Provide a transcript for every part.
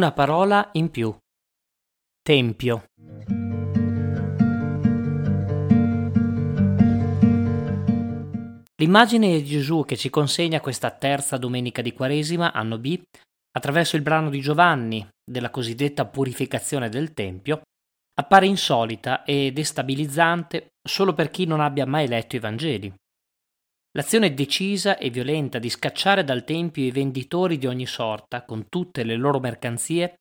Una parola in più. Tempio. L'immagine di Gesù che ci consegna questa terza domenica di Quaresima, anno B, attraverso il brano di Giovanni della cosiddetta purificazione del Tempio, appare insolita e destabilizzante solo per chi non abbia mai letto i Vangeli. L'azione decisa e violenta di scacciare dal Tempio i venditori di ogni sorta, con tutte le loro mercanzie,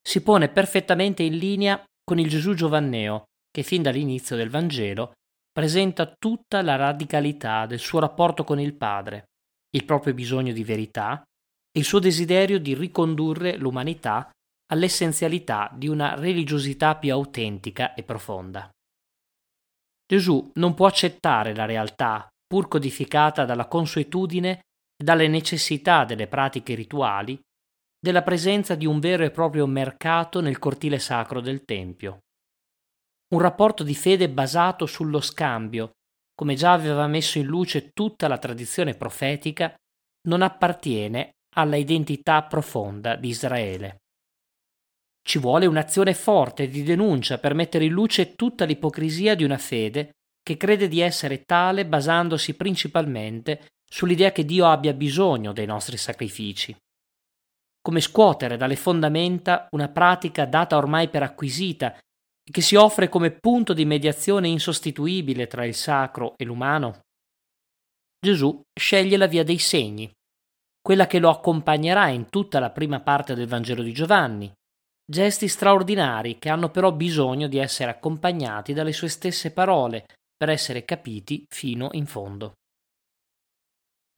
si pone perfettamente in linea con il Gesù giovanneo, che fin dall'inizio del Vangelo presenta tutta la radicalità del suo rapporto con il Padre, il proprio bisogno di verità e il suo desiderio di ricondurre l'umanità all'essenzialità di una religiosità più autentica e profonda. Gesù non può accettare la realtà pur codificata dalla consuetudine e dalle necessità delle pratiche rituali, della presenza di un vero e proprio mercato nel cortile sacro del Tempio. Un rapporto di fede basato sullo scambio, come già aveva messo in luce tutta la tradizione profetica, non appartiene alla identità profonda di Israele. Ci vuole un'azione forte di denuncia per mettere in luce tutta l'ipocrisia di una fede che crede di essere tale basandosi principalmente sull'idea che Dio abbia bisogno dei nostri sacrifici. Come scuotere dalle fondamenta una pratica data ormai per acquisita e che si offre come punto di mediazione insostituibile tra il sacro e l'umano? Gesù sceglie la via dei segni, quella che lo accompagnerà in tutta la prima parte del Vangelo di Giovanni, gesti straordinari che hanno però bisogno di essere accompagnati dalle sue stesse parole, per essere capiti fino in fondo.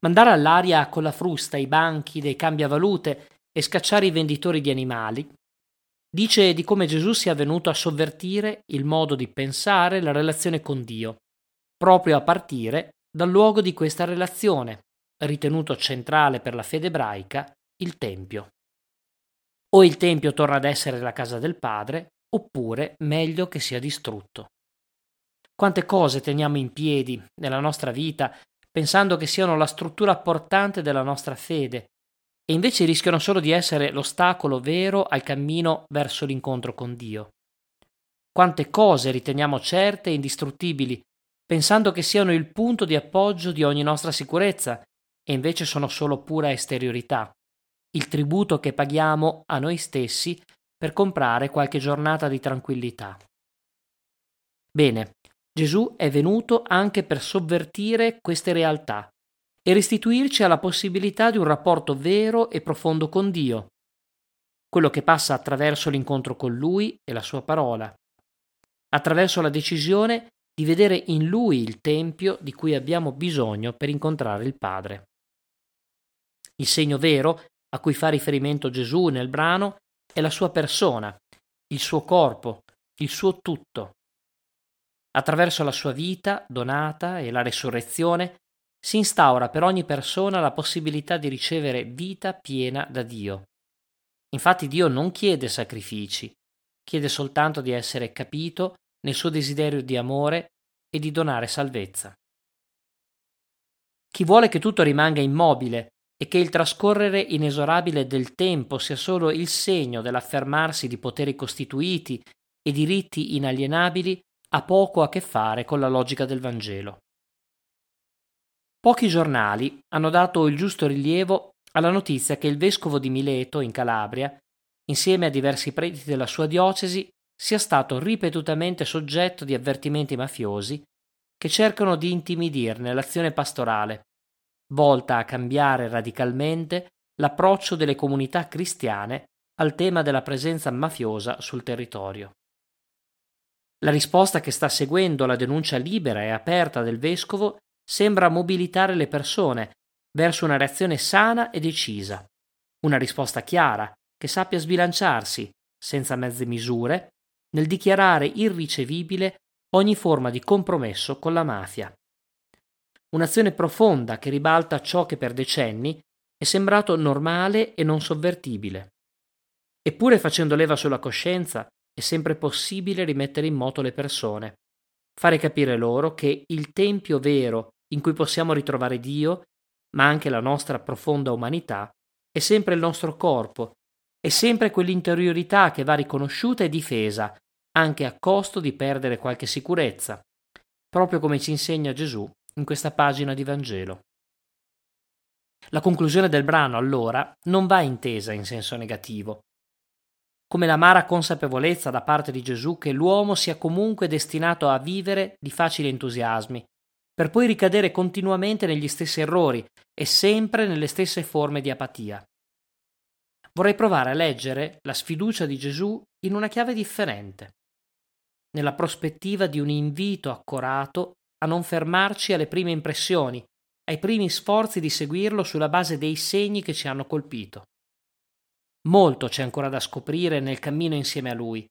Mandare all'aria con la frusta i banchi dei cambiavalute e scacciare i venditori di animali dice di come Gesù sia venuto a sovvertire il modo di pensare la relazione con Dio, proprio a partire dal luogo di questa relazione, ritenuto centrale per la fede ebraica, il Tempio. O il Tempio torna ad essere la casa del Padre, oppure meglio che sia distrutto. Quante cose teniamo in piedi nella nostra vita pensando che siano la struttura portante della nostra fede e invece rischiano solo di essere l'ostacolo vero al cammino verso l'incontro con Dio. Quante cose riteniamo certe e indistruttibili pensando che siano il punto di appoggio di ogni nostra sicurezza e invece sono solo pura esteriorità, il tributo che paghiamo a noi stessi per comprare qualche giornata di tranquillità. Bene, Gesù è venuto anche per sovvertire queste realtà e restituirci alla possibilità di un rapporto vero e profondo con Dio, quello che passa attraverso l'incontro con Lui e la Sua parola, attraverso la decisione di vedere in Lui il Tempio di cui abbiamo bisogno per incontrare il Padre. Il segno vero a cui fa riferimento Gesù nel brano è la sua persona, il suo corpo, il suo tutto. Attraverso la sua vita donata e la resurrezione si instaura per ogni persona la possibilità di ricevere vita piena da Dio. Infatti Dio non chiede sacrifici, chiede soltanto di essere capito nel suo desiderio di amore e di donare salvezza. Chi vuole che tutto rimanga immobile e che il trascorrere inesorabile del tempo sia solo il segno dell'affermarsi di poteri costituiti e diritti inalienabili, ha poco a che fare con la logica del Vangelo. Pochi giornali hanno dato il giusto rilievo alla notizia che il vescovo di Mileto, in Calabria, insieme a diversi preti della sua diocesi, sia stato ripetutamente soggetto di avvertimenti mafiosi che cercano di intimidirne l'azione pastorale, volta a cambiare radicalmente l'approccio delle comunità cristiane al tema della presenza mafiosa sul territorio. La risposta che sta seguendo la denuncia libera e aperta del vescovo sembra mobilitare le persone verso una reazione sana e decisa, una risposta chiara che sappia sbilanciarsi, senza mezze misure, nel dichiarare irricevibile ogni forma di compromesso con la mafia. Un'azione profonda che ribalta ciò che per decenni è sembrato normale e non sovvertibile. Eppure facendo leva sulla coscienza è sempre possibile rimettere in moto le persone, fare capire loro che il tempio vero in cui possiamo ritrovare Dio, ma anche la nostra profonda umanità, è sempre il nostro corpo, è sempre quell'interiorità che va riconosciuta e difesa, anche a costo di perdere qualche sicurezza, proprio come ci insegna Gesù in questa pagina di Vangelo. La conclusione del brano, allora, non va intesa in senso negativo, come l'amara consapevolezza da parte di Gesù che l'uomo sia comunque destinato a vivere di facili entusiasmi, per poi ricadere continuamente negli stessi errori e sempre nelle stesse forme di apatia. Vorrei provare a leggere la sfiducia di Gesù in una chiave differente, nella prospettiva di un invito accorato a non fermarci alle prime impressioni, ai primi sforzi di seguirlo sulla base dei segni che ci hanno colpito. Molto c'è ancora da scoprire nel cammino insieme a Lui,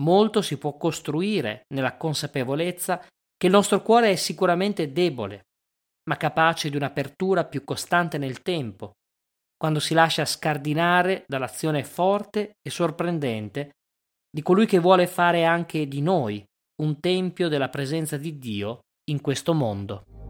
molto si può costruire nella consapevolezza che il nostro cuore è sicuramente debole, ma capace di un'apertura più costante nel tempo, quando si lascia scardinare dall'azione forte e sorprendente di colui che vuole fare anche di noi un tempio della presenza di Dio in questo mondo.